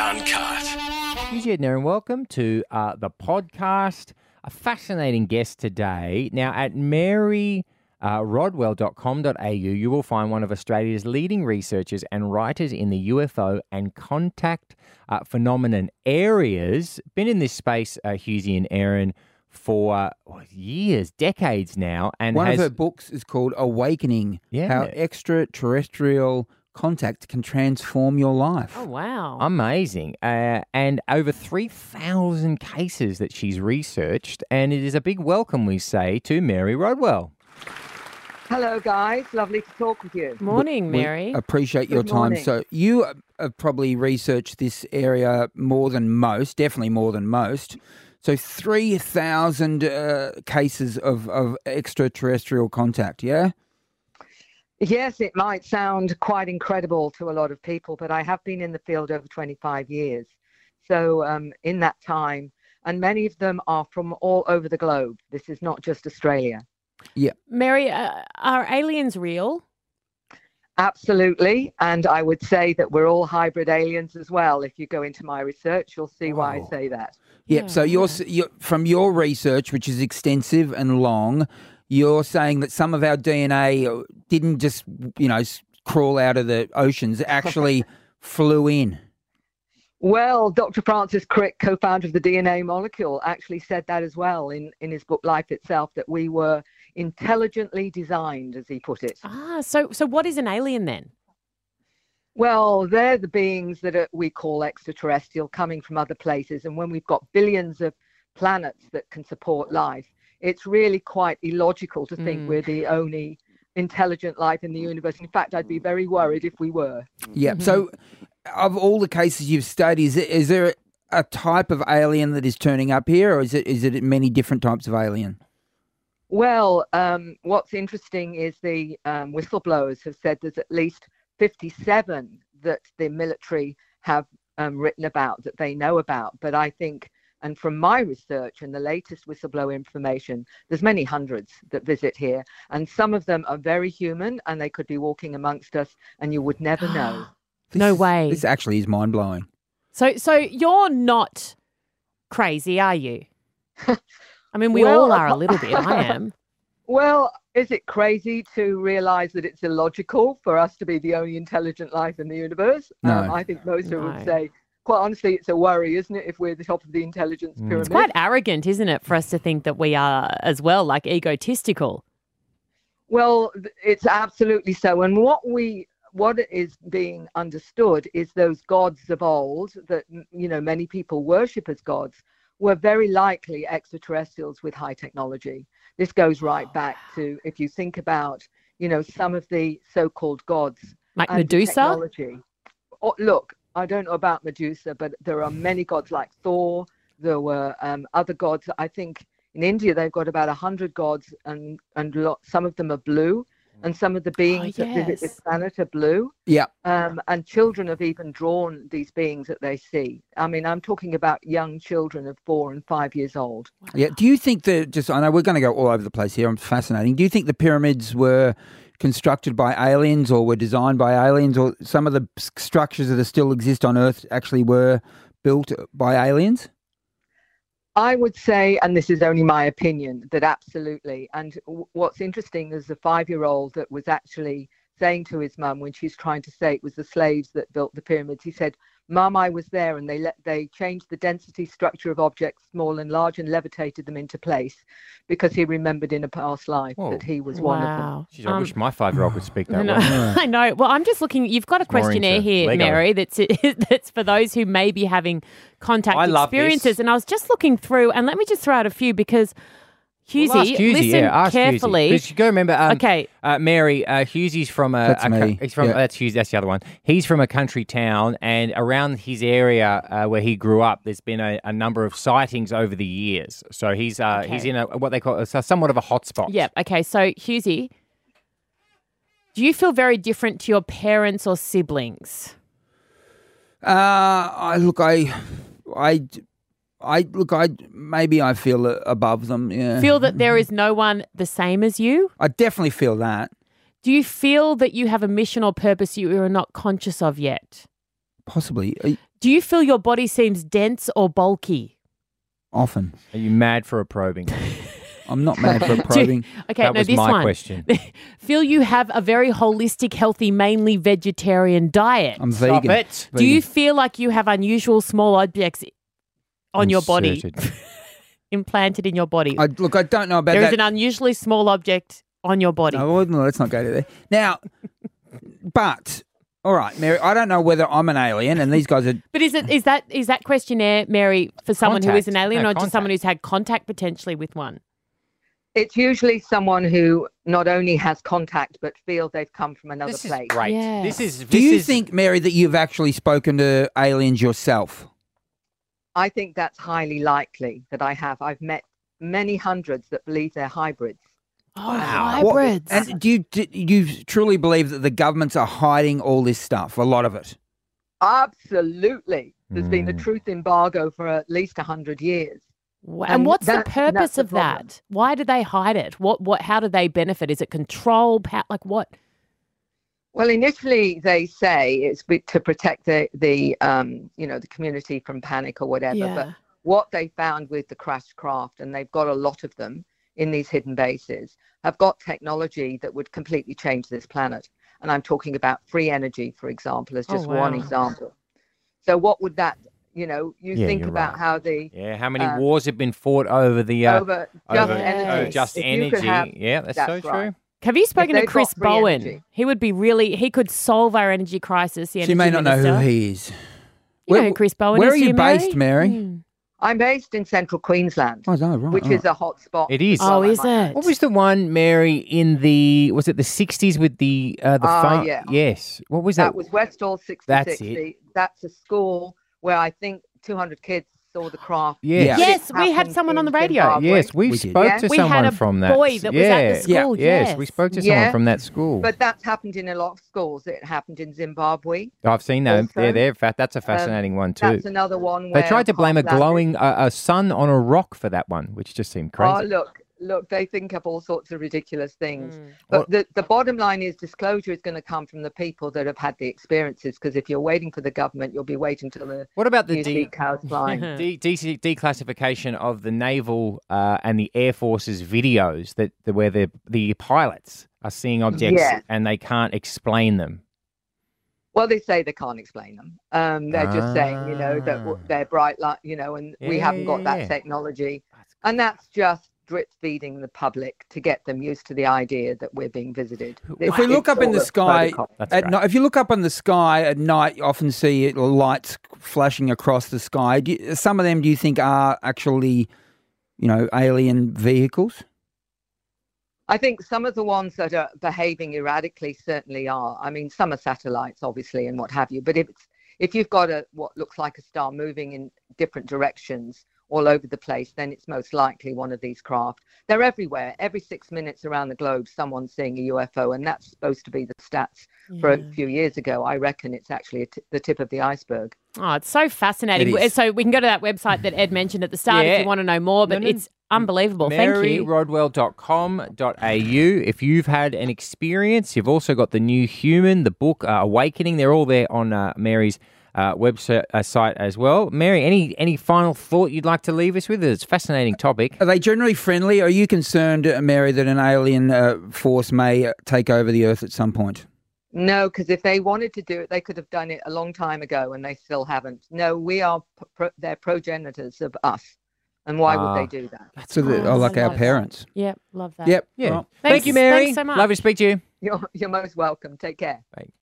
Unfair and uncut. Hughie Edner, and welcome to uh, the podcast. A fascinating guest today. Now, at Mary uh, rodwell.com.au, you will find one of Australia's leading researchers and writers in the UFO and contact uh, phenomenon areas. Been in this space, uh, Hughesy and Erin, for years, decades now. And One has, of her books is called Awakening Yeah. How Extraterrestrial Contact Can Transform Your Life. Oh wow. Amazing. Uh, and over 3,000 cases that she's researched. And it is a big welcome, we say, to Mary Rodwell. Hello, guys. Lovely to talk with you. Morning, We Mary. appreciate your Good time. morning. So, you uh, have probably researched this area more than most, definitely more than most. So, 3,000 uh, cases of, of extraterrestrial contact, yeah? Yes, it might sound quite incredible to a lot of people, but I have been in the field over 25 years. So, um, in that time, and many of them are from all over the globe. This is not just Australia. Yeah. Mary, uh, are aliens real? Absolutely. And I would say that we're all hybrid aliens as well. If you go into my research, you'll see why I say that. Yep. Yeah, so, you're, yeah. s- you're, from your research, which is extensive and long, you're saying that some of our DNA uh, didn't just, you know, crawl out of the oceans, it actually flew in. Well, Dr. Francis Crick, co founder of the DNA molecule, actually said that as well in, in his book Life Itself, that we were intelligently designed, as he put it. Ah, so so what is an alien then? Well, they're the beings that are, we call extraterrestrial coming from other places. And when we've got billions of planets that can support life, it's really quite illogical to think Mm. we're the only intelligent life in the universe. In fact, I'd be very worried if we were. Yeah. So, of all the cases you've studied, is, it, is there a type of alien that is turning up here, or is it is it many different types of alien? Well, um, what's interesting is the um, whistleblowers have said there's at least 57 that the military have um, written about that they know about. But I think, and from my research and the latest whistleblower information, there's many hundreds that visit here, and some of them are very human, and they could be walking amongst us, and you would never know. No is- way. This actually is mind blowing. So so you're not crazy, are you? I mean, we Well, all are a little bit. I am. Well, is it crazy to realize that it's illogical for us to be the only intelligent life in the universe? Um, I think most people No. would say, quite honestly, it's a worry, isn't it, if we're the top of the intelligence Mm. pyramid? It's quite arrogant, isn't it, for us to think that we are as well, like egotistical. Well, it's absolutely so. And what we what is being understood is those gods of old that you know many people worship as gods were very likely extraterrestrials with high technology. This goes right back to if you think about you know some of the so-called gods Like and Medusa. technology. Oh, look, I don't know about Medusa, but there are many gods like Thor. There were um, other gods. I think in India they've got about a hundred gods, and and lo- some of them are blue, and some of the beings that visit yes. this planet are blue. Yeah. Um, and children have even drawn these beings that they see. I mean, I'm talking about young children of four and five years old. Yeah. Do you think that just I know we're going to go all over the place here. I'm fascinating. Do you think the pyramids were constructed by aliens or were designed by aliens or some of the structures that still exist on earth actually were built by aliens? I would say, and this is only my opinion, that absolutely. And what's interesting is a five year old that was actually saying to his mum when she's trying to say it was the slaves that built the pyramids, he said, Mum, I was there and they let they changed the density structure of objects, small and large, and levitated them into place because he remembered in a past life Whoa. that he was one of them. Jeez, I Um, wish my five year old could speak that know. well. I know. Well, I'm just looking. You've got a It's questionnaire here, Lego. Mary. That's that's for those who may be having contact I love experiences. this. And I was just looking through, and let me just throw out a few because Hughesy, Well, ask Hughesy, listen yeah, ask Hughesy. carefully. Because you got to remember, um, okay, uh, Mary, uh, Hughesy's from a, That's a co- me, he's from yeah. that's Hughesy, that's the other one. He's from a country town, and around his area uh, where he grew up, there's been a, a number of sightings over the years. So he's uh, he's in a what they call a, somewhat of a hotspot. Yep. Okay. So, Hughesy, do you feel very different to your parents or siblings? Uh, I look, I, I, I look, I maybe I feel uh, above them. Yeah, Feel that there is no one the same as you? I definitely feel that. Do you feel that you have a mission or purpose you are not conscious of yet? Possibly. Uh, Do you feel your body seems dense or bulky? Often. Are you mad for a probing? I'm not mad for probing. Okay, that no, was this my one. question. Feel you have a very holistic, healthy, mainly vegetarian diet. I'm Stop vegan. it. Do you feel like you have unusual small objects on your body, Inserted. implanted in your body? I, look, I don't know about that. There is that. an unusually small object on your body. No, well, no, let's not go to there. Now, but all right, Mary. I don't know whether I'm an alien, and these guys are. But is it is that is that questionnaire, Mary, for someone who is an Contact. alien No, or just someone who's had contact potentially with one? It's usually someone who not only has contact but feel they've come from another This is place. great. Yeah. This is. Do you is- think, Mary, that you've actually spoken to aliens yourself? I think that's highly likely that I have. I've met many hundreds that believe they're hybrids. Oh, Wow. What- hybrids. and do you do you truly believe that the governments are hiding all this stuff? A lot of it. Absolutely. There's been a Mm. truth embargo for at least 100 years. Wha- and and what's the purpose that's the of that? Why do they hide it? What what how do they benefit? Is it control? How, like what? Well, initially they say it's to protect the, the um, you know, the community from panic or whatever. But what they found with the crash craft, and they've got a lot of them in these hidden bases, have got technology that would completely change this planet. And I'm talking about free energy, for example, as Oh, just one example. So what would that, you know, you Yeah, think about right. how the Yeah. How many uh, wars have been fought over the uh, over just over, energy, over just if energy? have- yeah, that's, so that's true. Right. Have you spoken to Chris Bowen? energy. He would be really. He could solve our energy crisis. The She may energy not know who he is. You know who Chris Bowen where is. are you Mary? based, Mary? Hmm. I'm based in central Queensland, Oh, no, right. which right. is a hot spot. It is. Oh, is it? What was the one, Mary, in the was it the sixties with the uh, the Ah, farm? yeah. Yes. What was that? That was Westall 66. That's it. That's a school where I think 200 kids saw the craft. yes. Yeah. Yes, we had someone on the radio. Zimbabwe. Yes, we, We spoke Yeah. to We had someone a from that. boy that was at the yeah. school, Yes, we spoke to someone Yeah. from that school. But that's happened in a lot of schools. It happened in Zimbabwe. I've seen that. also, yeah, they're fat. That's a fascinating one too. That's another one where They tried to blame a glowing uh, a sun on a rock for that one, which just seemed crazy. Oh, look, look, they think of all sorts of ridiculous things. Mm. But the, the bottom line is disclosure is going to come from the people that have had the experiences. Because if you're waiting for the government, you'll be waiting till the what about the de- see cows flying. de- de- declassification of the naval uh, and the air force's videos that the, where the the pilots are seeing objects Yeah. and they can't explain them? Well, they say they can't explain them. Um, they're just saying, you know, that w- Ah. they're bright light, you know, and we haven't yeah, got that yeah. technology. And that's just drip feeding the public to get them used to the idea that we're being visited. If we look up in the sky at right. night, if you look up in the sky at night, you often see lights flashing across the sky. Do you, some of them, do you think, are actually, you know, alien vehicles? I think some of the ones that are behaving erratically certainly are. I mean, some are satellites, obviously, and what have you. But if it's if you've got a what looks like a star moving in different directions all over the place, then it's most likely one of these craft. They're everywhere. Every six minutes around the globe, someone's seeing a UFO, and that's supposed to be the stats for a few years ago. I reckon it's actually a t- the tip of the iceberg. Oh, it's so fascinating. It is. So we can go to that website that Ed mentioned at the start Yeah. if you want to know more, but No, no, it's unbelievable. Thank you. MaryRodwell.com.au. If you've had an experience, you've also got the new human, the book uh, Awakening. They're all there on uh, Mary's uh, website uh, site as well. Mary, any any final thought you'd like to leave us with? It's a fascinating topic. Are they generally friendly? Are you concerned, uh, Mary, that an alien uh, force may uh, take over the Earth at some point? No, because if they wanted to do it, they could have done it a long time ago, and they still haven't. No, we are pro- their progenitors of us, and why Ah. would they do that? So that, Oh, like I our love that. parents. Yep, love that. Yep. Yeah. Well, Thank you, Mary. thanks so much. Lovely to speak to you. You're you're most welcome. Take care. Bye.